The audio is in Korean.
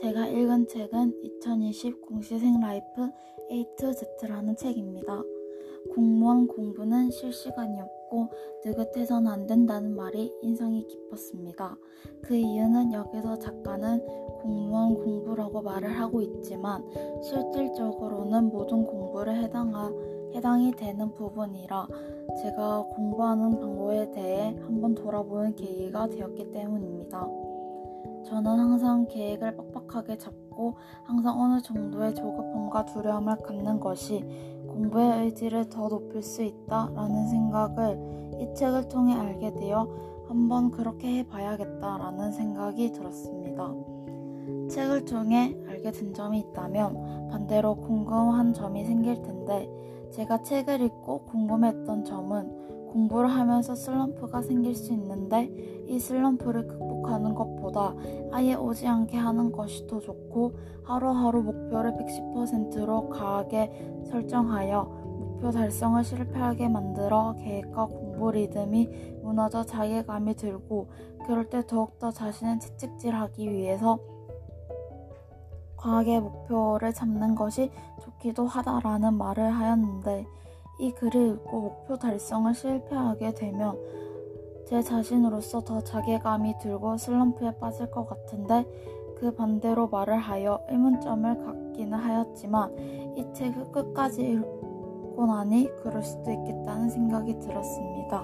읽은 책은 2020 공시생 라이프 A to Z라는 책입니다. 공무원 공부는 실시간이었고 느긋해서는 안 된다는 말이 인상이 깊었습니다. 그 이유는 여기서 작가는 공무원 공부라고 말을 하고 있지만 실질적으로는 모든 공부를 해당하, 해당이 되는 부분이라 제가 공부하는 방법에 대해 한번 돌아보는 계기가 되었기 때문입니다. 저는 항상 계획을 빡빡하게 잡고 항상 어느 정도의 조급함과 두려움을 갖는 것이 공부의 의지를 더 높일 수 있다라는 생각을 이 책을 통해 알게 되어 한번 그렇게 해봐야겠다라는 생각이 들었습니다. 책을 통해 알게 된 점이 있다면 반대로 궁금한 점이 생길 텐데 제가 책을 읽고 궁금했던 점은 공부를 하면서 슬럼프가 생길 수 있는데 이 슬럼프를 극복하는 것보다 아예 오지 않게 하는 것이 더 좋고 하루하루 목표를 110%로 강하게 설정하여 목표 달성을 실패하게 만들어 계획과 공부 리듬이 무너져 자괴감이 들고 그럴 때 더욱더 자신을 채찍질하기 위해서 과하게 목표를 잡는 것이 좋기도 하다라는 말을 하였는데 이 글을 읽고 목표 달성을 실패하게 되면 제 자신으로서 더 자괴감이 들고 슬럼프에 빠질 것 같은데 그 반대로 말을 하여 의문점을 갖기는 하였지만 이 책을 끝까지 읽고 나니 그럴 수도 있겠다는 생각이 들었습니다.